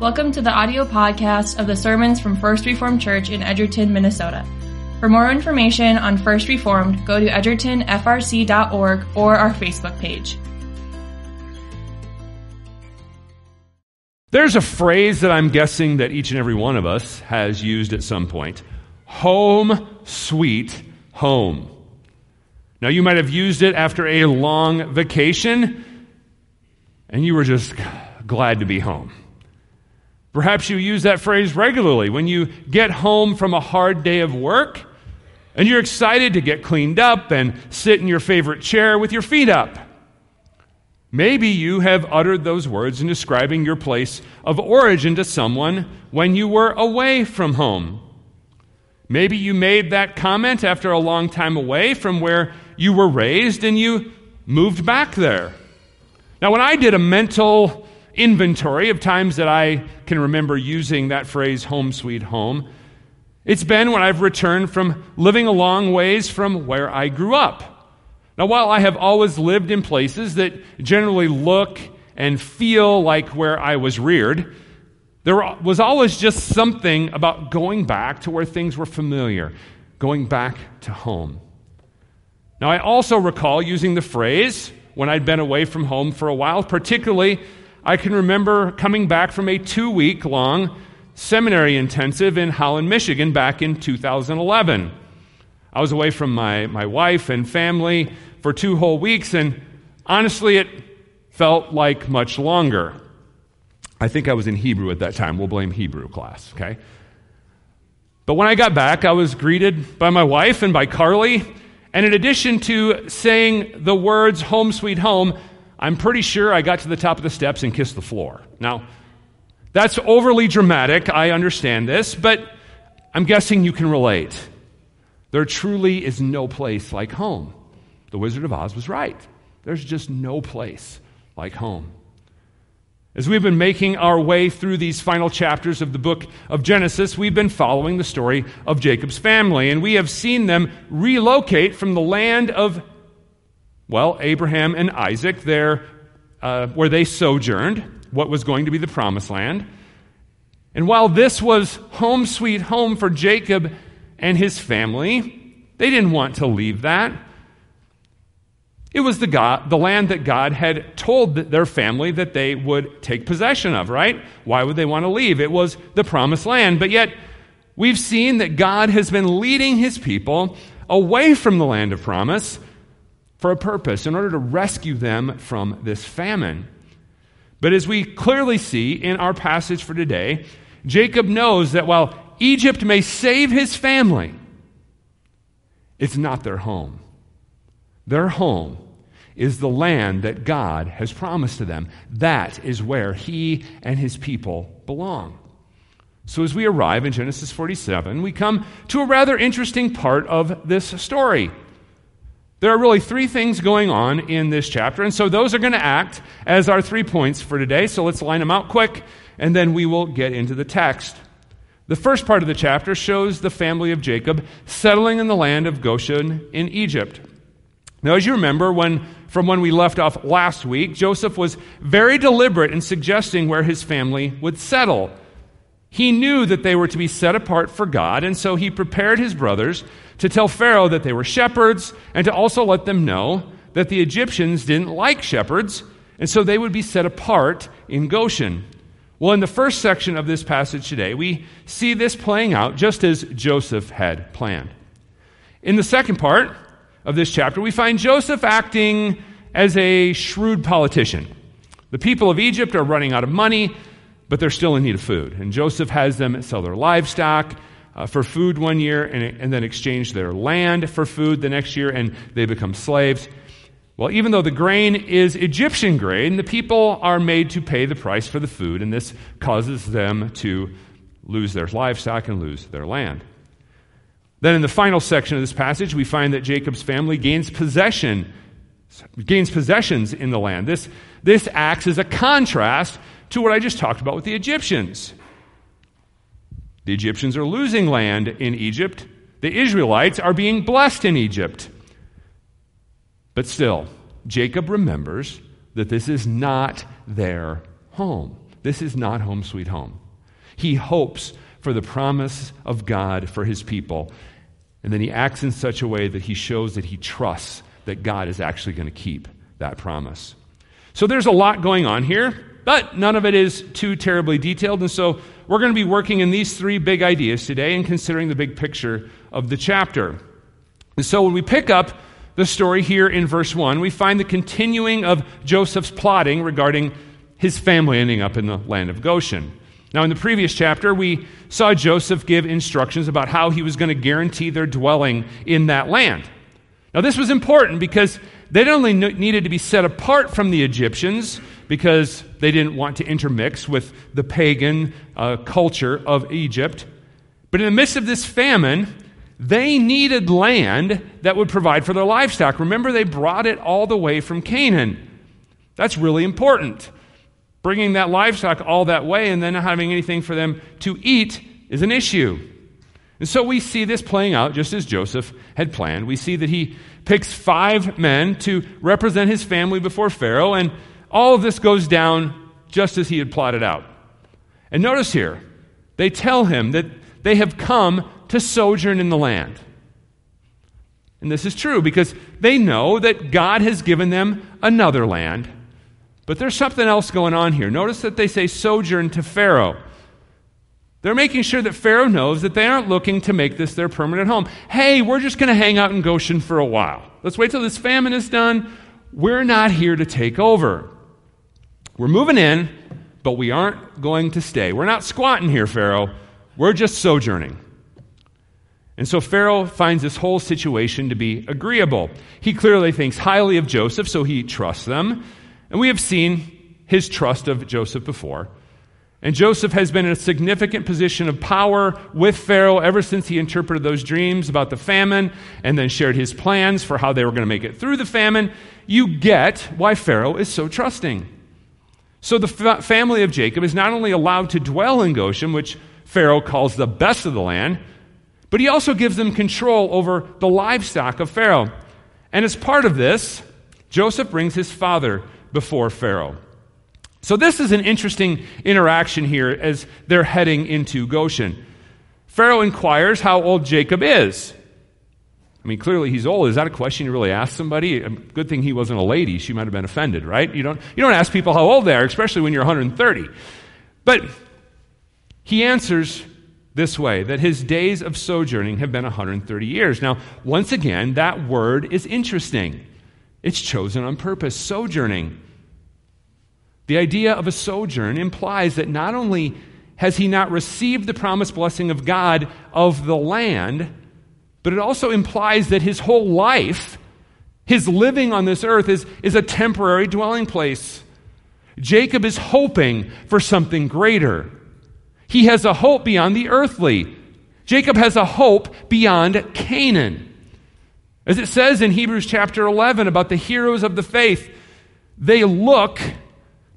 Welcome to the audio podcast of the sermons from First Reformed Church in Edgerton, Minnesota. For more information on First Reformed, go to edgertonfrc.org or our Facebook page. There's a phrase that I'm guessing that each and every one of us has used at some point home, sweet home. Now, you might have used it after a long vacation, and you were just glad to be home. Perhaps you use that phrase regularly when you get home from a hard day of work and you're excited to get cleaned up and sit in your favorite chair with your feet up. Maybe you have uttered those words in describing your place of origin to someone when you were away from home. Maybe you made that comment after a long time away from where you were raised and you moved back there. Now, when I did a mental inventory of times that I can remember using that phrase, home sweet home. It's been when I've returned from living a long ways from where I grew up. Now, while I have always lived in places that generally look and feel like where I was reared, there was always just something about going back to where things were familiar, going back to home. Now, I also recall using the phrase when I'd been away from home for a while, particularly I can remember coming back from a two week long seminary intensive in Holland, Michigan back in 2011. I was away from my, my wife and family for two whole weeks, and honestly, it felt like much longer. I think I was in Hebrew at that time. We'll blame Hebrew class, okay? But when I got back, I was greeted by my wife and by Carly. And in addition to saying the words home sweet home, I'm pretty sure I got to the top of the steps and kissed the floor. Now, that's overly dramatic. I understand this, but I'm guessing you can relate. There truly is no place like home. The Wizard of Oz was right. There's just no place like home. As we've been making our way through these final chapters of the book of Genesis, we've been following the story of Jacob's family, and we have seen them relocate from the land of well, Abraham and Isaac, there uh, where they sojourned, what was going to be the promised land. And while this was home sweet home for Jacob and his family, they didn't want to leave that. It was the, God, the land that God had told their family that they would take possession of, right? Why would they want to leave? It was the promised land. But yet, we've seen that God has been leading his people away from the land of promise for a purpose, in order to rescue them from this famine. But as we clearly see in our passage for today, Jacob knows that while Egypt may save his family, it's not their home. Their home is the land that God has promised to them. That is where he and his people belong. So, as we arrive in Genesis 47, we come to a rather interesting part of this story. There are really three things going on in this chapter, and so those are going to act as our three points for today. So let's line them out quick, and then we will get into the text. The first part of the chapter shows the family of Jacob settling in the land of Goshen in Egypt. Now, as you remember, when, from when we left off last week, Joseph was very deliberate in suggesting where his family would settle. He knew that they were to be set apart for God, and so he prepared his brothers to tell Pharaoh that they were shepherds and to also let them know that the Egyptians didn't like shepherds, and so they would be set apart in Goshen. Well, in the first section of this passage today, we see this playing out just as Joseph had planned. In the second part of this chapter, we find Joseph acting as a shrewd politician. The people of Egypt are running out of money, but they're still in need of food. And Joseph has them sell their livestock uh, for food one year and, and then exchange their land for food the next year, and they become slaves. Well, even though the grain is Egyptian grain, the people are made to pay the price for the food, and this causes them to lose their livestock and lose their land. Then in the final section of this passage, we find that Jacob's family gains possession gains possessions in the land. This, this acts as a contrast to what I just talked about with the Egyptians. The Egyptians are losing land in Egypt. The Israelites are being blessed in Egypt. But still, Jacob remembers that this is not their home. this is not home sweet home. He hopes for the promise of God for his people. And then he acts in such a way that he shows that he trusts that God is actually going to keep that promise. So there's a lot going on here, but none of it is too terribly detailed. And so we're going to be working in these three big ideas today and considering the big picture of the chapter. And so when we pick up the story here in verse 1, we find the continuing of Joseph's plotting regarding his family ending up in the land of Goshen. Now, in the previous chapter, we saw Joseph give instructions about how he was going to guarantee their dwelling in that land. Now, this was important because they not only needed to be set apart from the Egyptians because they didn't want to intermix with the pagan uh, culture of Egypt, but in the midst of this famine, they needed land that would provide for their livestock. Remember, they brought it all the way from Canaan. That's really important. Bringing that livestock all that way and then not having anything for them to eat is an issue. And so we see this playing out just as Joseph had planned. We see that he picks five men to represent his family before Pharaoh, and all of this goes down just as he had plotted out. And notice here, they tell him that they have come to sojourn in the land. And this is true because they know that God has given them another land. But there's something else going on here. Notice that they say sojourn to Pharaoh. They're making sure that Pharaoh knows that they aren't looking to make this their permanent home. Hey, we're just going to hang out in Goshen for a while. Let's wait till this famine is done. We're not here to take over. We're moving in, but we aren't going to stay. We're not squatting here, Pharaoh. We're just sojourning. And so Pharaoh finds this whole situation to be agreeable. He clearly thinks highly of Joseph, so he trusts them. And we have seen his trust of Joseph before. And Joseph has been in a significant position of power with Pharaoh ever since he interpreted those dreams about the famine and then shared his plans for how they were going to make it through the famine. You get why Pharaoh is so trusting. So the fa- family of Jacob is not only allowed to dwell in Goshen, which Pharaoh calls the best of the land, but he also gives them control over the livestock of Pharaoh. And as part of this, Joseph brings his father before Pharaoh. So, this is an interesting interaction here as they're heading into Goshen. Pharaoh inquires how old Jacob is. I mean, clearly he's old. Is that a question you really ask somebody? Good thing he wasn't a lady. She might have been offended, right? You don't, you don't ask people how old they are, especially when you're 130. But he answers this way that his days of sojourning have been 130 years. Now, once again, that word is interesting. It's chosen on purpose sojourning. The idea of a sojourn implies that not only has he not received the promised blessing of God of the land, but it also implies that his whole life, his living on this earth, is, is a temporary dwelling place. Jacob is hoping for something greater. He has a hope beyond the earthly. Jacob has a hope beyond Canaan. As it says in Hebrews chapter 11 about the heroes of the faith, they look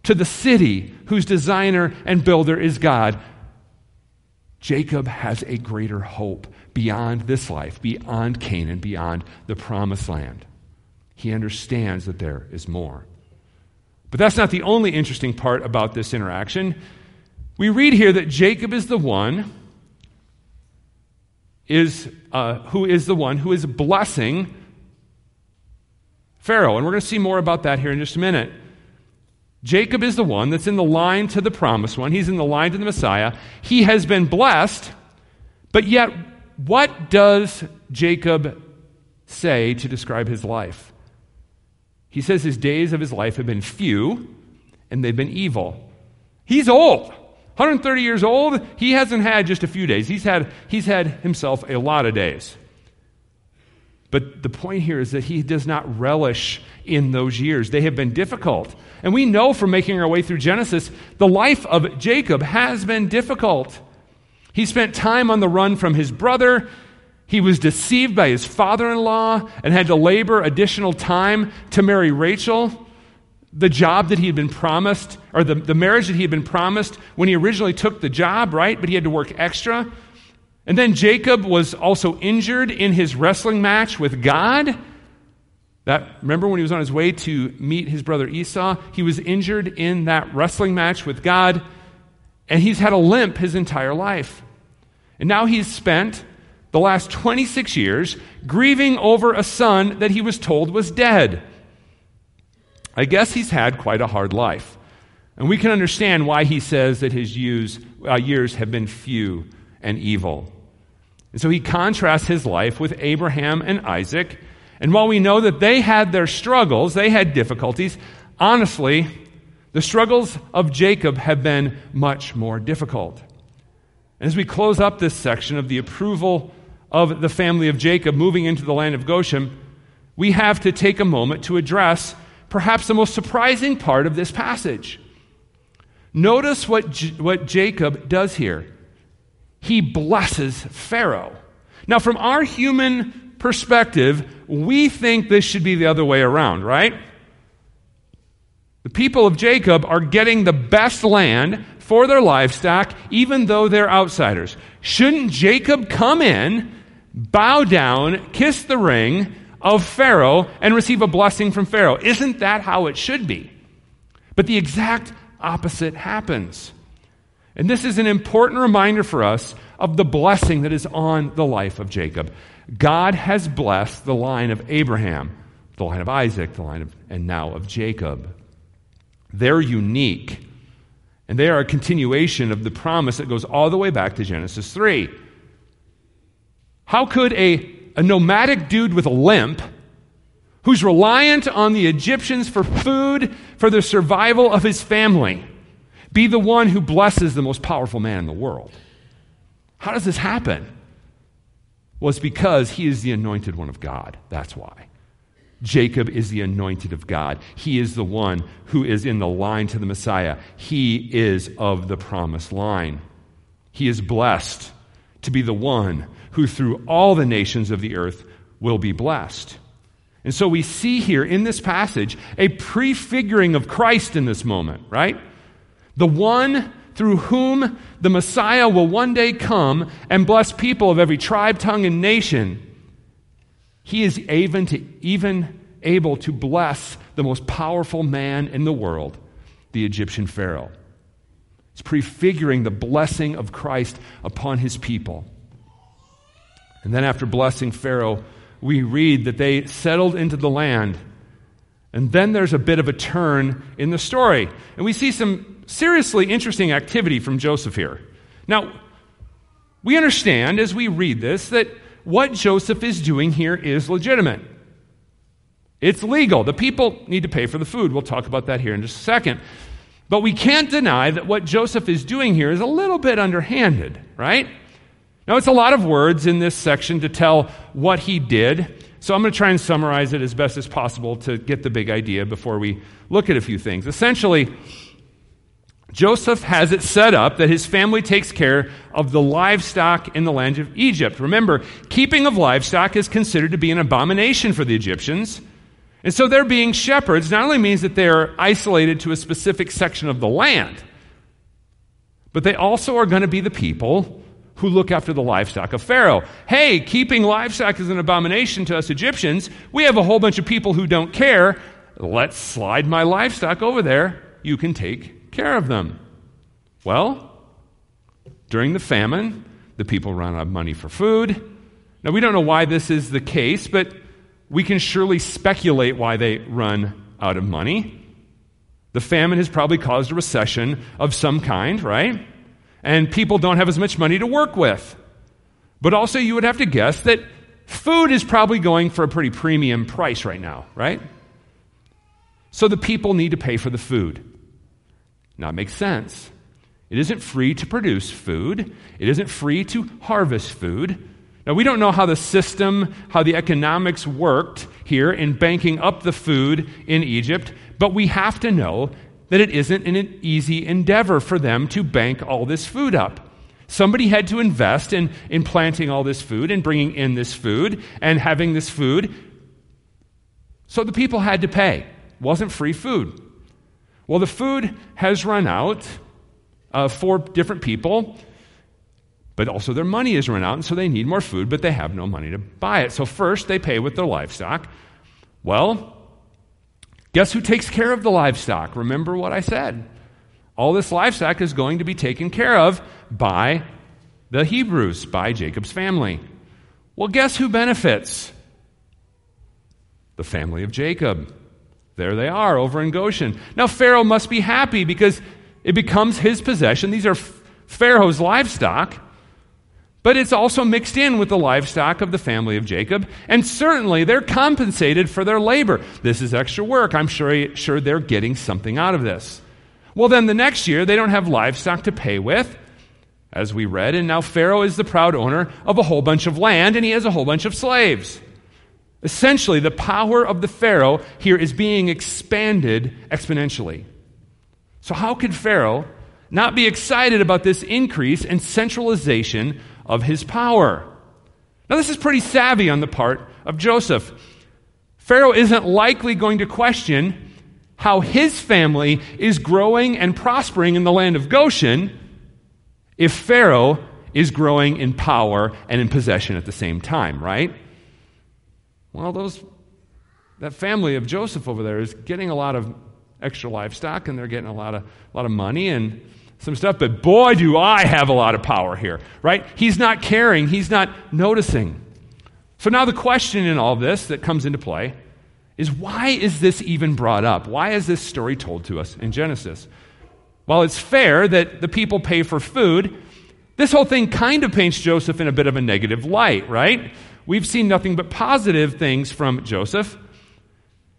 to the city whose designer and builder is God. Jacob has a greater hope beyond this life, beyond Canaan, beyond the promised land. He understands that there is more. But that's not the only interesting part about this interaction. We read here that Jacob is the one is uh, who is the one who is blessing Pharaoh, and we're going to see more about that here in just a minute. Jacob is the one that's in the line to the promised one. He's in the line to the Messiah. He has been blessed, but yet, what does Jacob say to describe his life? He says his days of his life have been few and they've been evil. He's old. 130 years old, he hasn't had just a few days. He's had, he's had himself a lot of days. But the point here is that he does not relish in those years. They have been difficult. And we know from making our way through Genesis, the life of Jacob has been difficult. He spent time on the run from his brother. He was deceived by his father in law and had to labor additional time to marry Rachel the job that he had been promised, or the, the marriage that he had been promised when he originally took the job, right? But he had to work extra. And then Jacob was also injured in his wrestling match with God. That, remember when he was on his way to meet his brother Esau? He was injured in that wrestling match with God. and he's had a limp his entire life. And now he's spent the last 26 years grieving over a son that he was told was dead. I guess he's had quite a hard life. And we can understand why he says that his years, uh, years have been few and evil. And so he contrasts his life with Abraham and Isaac. And while we know that they had their struggles, they had difficulties, honestly, the struggles of Jacob have been much more difficult. And As we close up this section of the approval of the family of Jacob moving into the land of Goshen, we have to take a moment to address perhaps the most surprising part of this passage. Notice what, J- what Jacob does here. He blesses Pharaoh. Now, from our human perspective, we think this should be the other way around, right? The people of Jacob are getting the best land for their livestock, even though they're outsiders. Shouldn't Jacob come in, bow down, kiss the ring of Pharaoh, and receive a blessing from Pharaoh? Isn't that how it should be? But the exact opposite happens. And this is an important reminder for us of the blessing that is on the life of Jacob. God has blessed the line of Abraham, the line of Isaac, the line of, and now of Jacob. They're unique. And they are a continuation of the promise that goes all the way back to Genesis 3. How could a, a nomadic dude with a limp, who's reliant on the Egyptians for food for the survival of his family, be the one who blesses the most powerful man in the world? How does this happen? Well, it's because he is the anointed one of God. That's why. Jacob is the anointed of God. He is the one who is in the line to the Messiah. He is of the promised line. He is blessed to be the one who, through all the nations of the earth, will be blessed. And so we see here in this passage a prefiguring of Christ in this moment, right? The one through whom the Messiah will one day come and bless people of every tribe, tongue, and nation he is even, to, even able to bless the most powerful man in the world, the Egyptian Pharaoh. It's prefiguring the blessing of Christ upon his people. And then, after blessing Pharaoh, we read that they settled into the land. And then there's a bit of a turn in the story. And we see some seriously interesting activity from Joseph here. Now, we understand as we read this that what Joseph is doing here is legitimate. It's legal. The people need to pay for the food. We'll talk about that here in just a second. But we can't deny that what Joseph is doing here is a little bit underhanded, right? Now, it's a lot of words in this section to tell what he did. So I'm going to try and summarize it as best as possible to get the big idea before we look at a few things. Essentially, Joseph has it set up that his family takes care of the livestock in the land of Egypt. Remember, keeping of livestock is considered to be an abomination for the Egyptians. And so their being shepherds not only means that they are isolated to a specific section of the land, but they also are going to be the people who look after the livestock of Pharaoh. Hey, keeping livestock is an abomination to us Egyptians. We have a whole bunch of people who don't care. Let's slide my livestock over there. You can take care of them. Well, during the famine, the people run out of money for food. Now, we don't know why this is the case, but we can surely speculate why they run out of money. The famine has probably caused a recession of some kind, right? And people don't have as much money to work with. But also, you would have to guess that food is probably going for a pretty premium price right now, right? So the people need to pay for the food. Now, it makes sense. It isn't free to produce food, it isn't free to harvest food. Now, we don't know how the system, how the economics worked here in banking up the food in Egypt, but we have to know that it isn't an easy endeavor for them to bank all this food up. Somebody had to invest in, in planting all this food and bringing in this food and having this food. So the people had to pay. It wasn't free food. Well, the food has run out uh, for different people, but also their money has run out, and so they need more food, but they have no money to buy it. So first, they pay with their livestock. Well, guess who takes care of the livestock? Remember what I said. All this livestock is going to be taken care of by the Hebrews, by Jacob's family. Well, guess who benefits? The family of Jacob. There they are over in Goshen. Now, Pharaoh must be happy because it becomes his possession. These are Pharaoh's livestock, but it's also mixed in with the livestock of the family of Jacob. And certainly they're compensated for their labor. This is extra work. I'm sure, sure they're getting something out of this. Well, then the next year, they don't have livestock to pay with, as we read, and now Pharaoh is the proud owner of a whole bunch of land, and he has a whole bunch of slaves. Essentially, the power of the Pharaoh here is being expanded exponentially. So, how could Pharaoh not be excited about this increase and centralization of his power? Now, this is pretty savvy on the part of Joseph. Pharaoh isn't likely going to question how his family is growing and prospering in the land of Goshen if Pharaoh is growing in power and in possession at the same time, right? Well, those that family of Joseph over there is getting a lot of extra livestock and they're getting a lot of a lot of money and some stuff, but boy do I have a lot of power here, right? He's not caring, he's not noticing. So now the question in all this that comes into play is why is this even brought up? Why is this story told to us in Genesis? While it's fair that the people pay for food, this whole thing kind of paints Joseph in a bit of a negative light, right? We've seen nothing but positive things from Joseph.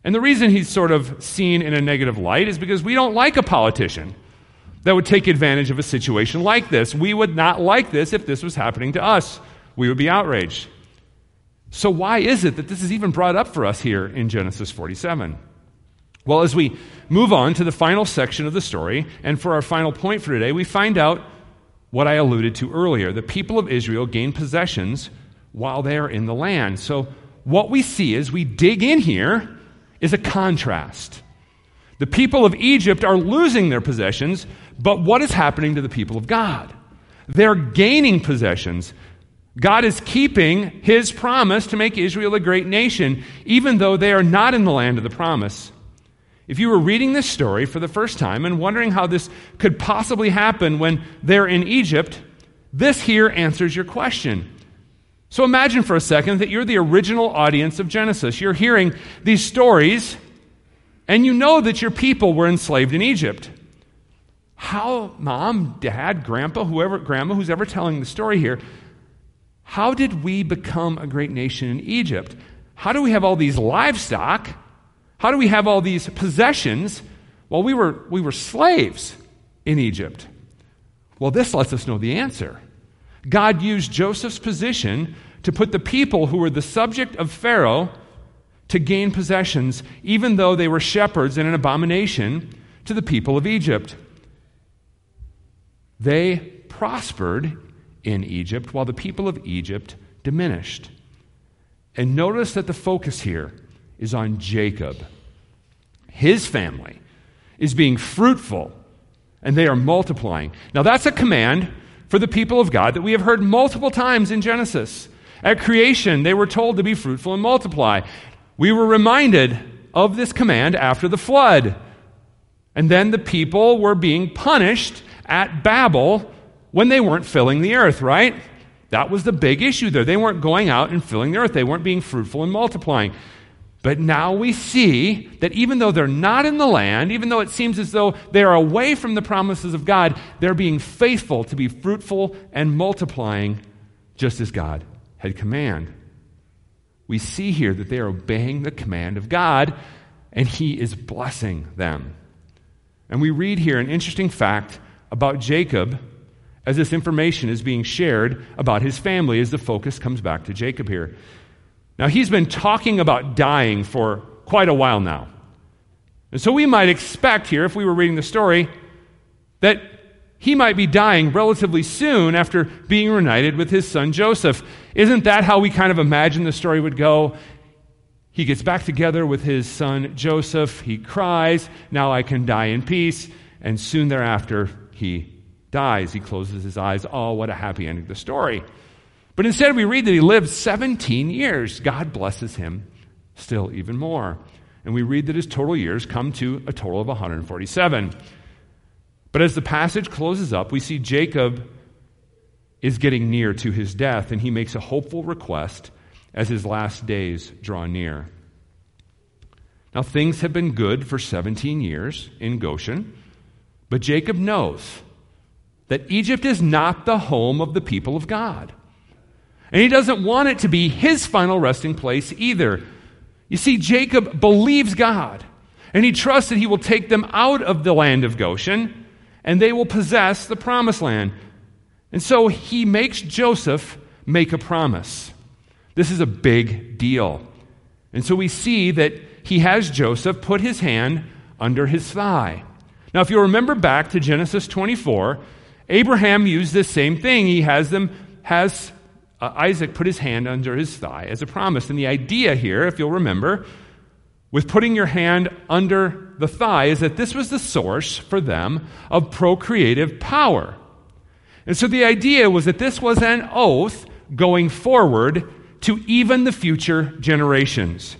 And the reason he's sort of seen in a negative light is because we don't like a politician that would take advantage of a situation like this. We would not like this if this was happening to us. We would be outraged. So, why is it that this is even brought up for us here in Genesis 47? Well, as we move on to the final section of the story, and for our final point for today, we find out what I alluded to earlier. The people of Israel gain possessions while they are in the land. So, what we see as we dig in here is a contrast. The people of Egypt are losing their possessions, but what is happening to the people of God? They're gaining possessions God is keeping his promise to make Israel a great nation, even though they are not in the land of the promise. If you were reading this story for the first time and wondering how this could possibly happen when they're in Egypt, this here answers your question. So imagine for a second that you're the original audience of Genesis. You're hearing these stories, and you know that your people were enslaved in Egypt. How, mom, dad, grandpa, whoever, grandma, who's ever telling the story here, how did we become a great nation in Egypt? How do we have all these livestock? How do we have all these possessions? Well, we were, we were slaves in Egypt. Well, this lets us know the answer. God used Joseph's position to put the people who were the subject of Pharaoh to gain possessions, even though they were shepherds and an abomination to the people of Egypt. They prospered in Egypt, while the people of Egypt diminished. And notice that the focus here is on Jacob. His family is being fruitful and they are multiplying. Now, that's a command for the people of God that we have heard multiple times in Genesis. At creation, they were told to be fruitful and multiply. We were reminded of this command after the flood. And then the people were being punished at Babel when they weren't filling the earth, right? That was the big issue there. They weren't going out and filling the earth, they weren't being fruitful and multiplying. But now we see that even though they're not in the land, even though it seems as though they are away from the promises of God, they're being faithful to be fruitful and multiplying just as God had commanded. We see here that they are obeying the command of God and He is blessing them. And we read here an interesting fact about Jacob as this information is being shared about his family as the focus comes back to Jacob here. Now, he's been talking about dying for quite a while now. And so we might expect here, if we were reading the story, that he might be dying relatively soon after being reunited with his son Joseph. Isn't that how we kind of imagine the story would go? He gets back together with his son Joseph. He cries, Now I can die in peace. And soon thereafter, he dies. He closes his eyes. Oh, what a happy ending to the story. But instead, we read that he lived 17 years. God blesses him still even more. And we read that his total years come to a total of 147. But as the passage closes up, we see Jacob is getting near to his death, and he makes a hopeful request as his last days draw near. Now, things have been good for 17 years in Goshen, but Jacob knows that Egypt is not the home of the people of God. And he doesn't want it to be his final resting place either. You see, Jacob believes God, and he trusts that he will take them out of the land of Goshen, and they will possess the promised land. And so he makes Joseph make a promise. This is a big deal. And so we see that he has Joseph put his hand under his thigh. Now, if you remember back to Genesis 24, Abraham used this same thing. He has them, has uh, Isaac put his hand under his thigh as a promise. And the idea here, if you'll remember, with putting your hand under the thigh is that this was the source for them of procreative power. And so the idea was that this was an oath going forward to even the future generations.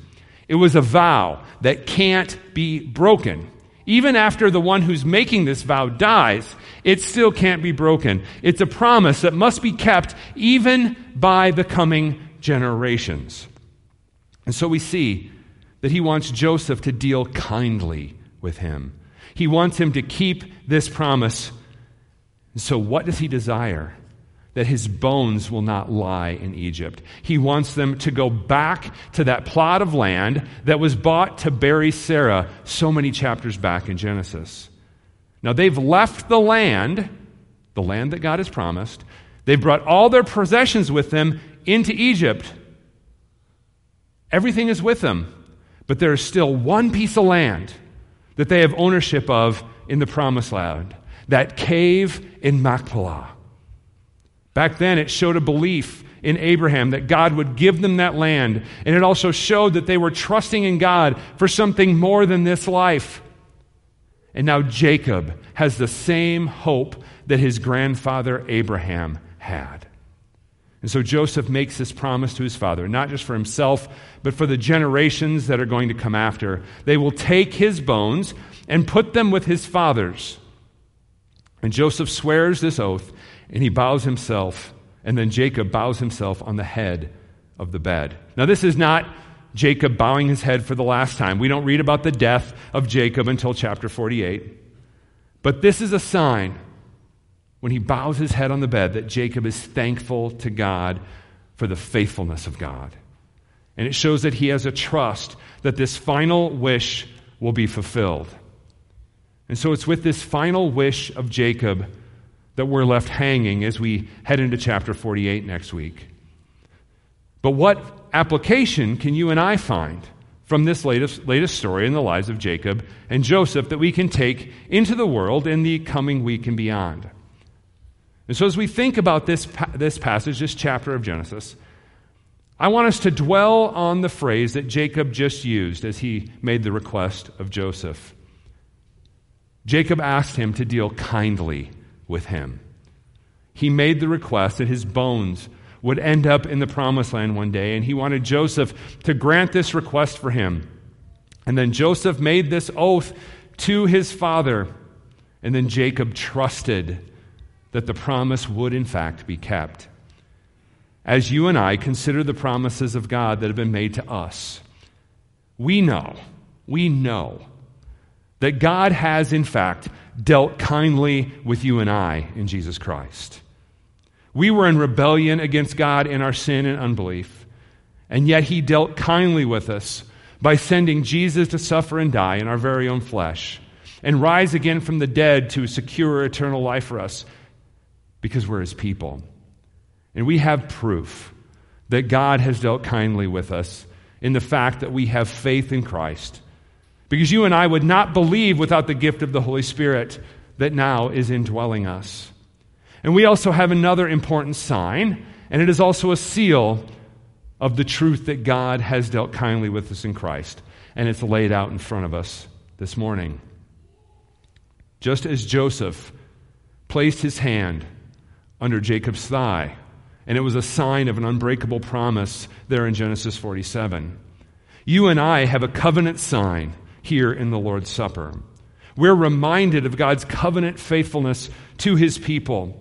It was a vow that can't be broken. Even after the one who's making this vow dies, it still can't be broken. It's a promise that must be kept even by the coming generations. And so we see that he wants Joseph to deal kindly with him. He wants him to keep this promise. So, what does he desire? That his bones will not lie in Egypt. He wants them to go back to that plot of land that was bought to bury Sarah so many chapters back in Genesis. Now they've left the land, the land that God has promised. They've brought all their possessions with them into Egypt. Everything is with them, but there is still one piece of land that they have ownership of in the promised land that cave in Machpelah. Back then, it showed a belief in Abraham that God would give them that land. And it also showed that they were trusting in God for something more than this life. And now Jacob has the same hope that his grandfather Abraham had. And so Joseph makes this promise to his father, not just for himself, but for the generations that are going to come after. They will take his bones and put them with his father's. And Joseph swears this oath and he bows himself, and then Jacob bows himself on the head of the bed. Now, this is not Jacob bowing his head for the last time. We don't read about the death of Jacob until chapter 48. But this is a sign when he bows his head on the bed that Jacob is thankful to God for the faithfulness of God. And it shows that he has a trust that this final wish will be fulfilled. And so it's with this final wish of Jacob that we're left hanging as we head into chapter 48 next week. But what application can you and I find from this latest, latest story in the lives of Jacob and Joseph that we can take into the world in the coming week and beyond? And so, as we think about this, this passage, this chapter of Genesis, I want us to dwell on the phrase that Jacob just used as he made the request of Joseph. Jacob asked him to deal kindly with him. He made the request that his bones would end up in the promised land one day, and he wanted Joseph to grant this request for him. And then Joseph made this oath to his father, and then Jacob trusted that the promise would, in fact, be kept. As you and I consider the promises of God that have been made to us, we know, we know that God has, in fact, dealt kindly with you and I in Jesus Christ. We were in rebellion against God in our sin and unbelief, and yet He dealt kindly with us by sending Jesus to suffer and die in our very own flesh and rise again from the dead to secure eternal life for us because we're His people. And we have proof that God has dealt kindly with us in the fact that we have faith in Christ because you and I would not believe without the gift of the Holy Spirit that now is indwelling us. And we also have another important sign, and it is also a seal of the truth that God has dealt kindly with us in Christ. And it's laid out in front of us this morning. Just as Joseph placed his hand under Jacob's thigh, and it was a sign of an unbreakable promise there in Genesis 47. You and I have a covenant sign here in the Lord's Supper. We're reminded of God's covenant faithfulness to his people.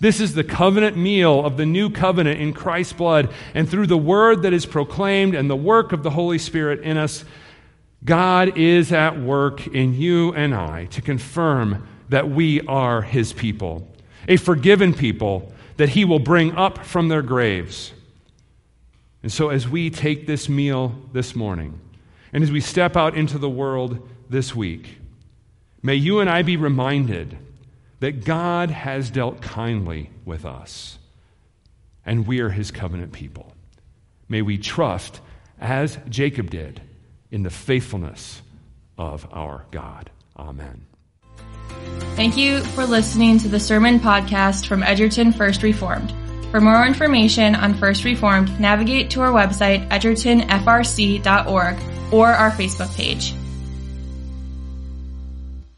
This is the covenant meal of the new covenant in Christ's blood. And through the word that is proclaimed and the work of the Holy Spirit in us, God is at work in you and I to confirm that we are his people, a forgiven people that he will bring up from their graves. And so, as we take this meal this morning, and as we step out into the world this week, may you and I be reminded that God has dealt kindly with us, and we are his covenant people. May we trust, as Jacob did, in the faithfulness of our God. Amen. Thank you for listening to the Sermon Podcast from Edgerton First Reformed. For more information on First Reformed, navigate to our website, edgertonfrc.org, or our Facebook page.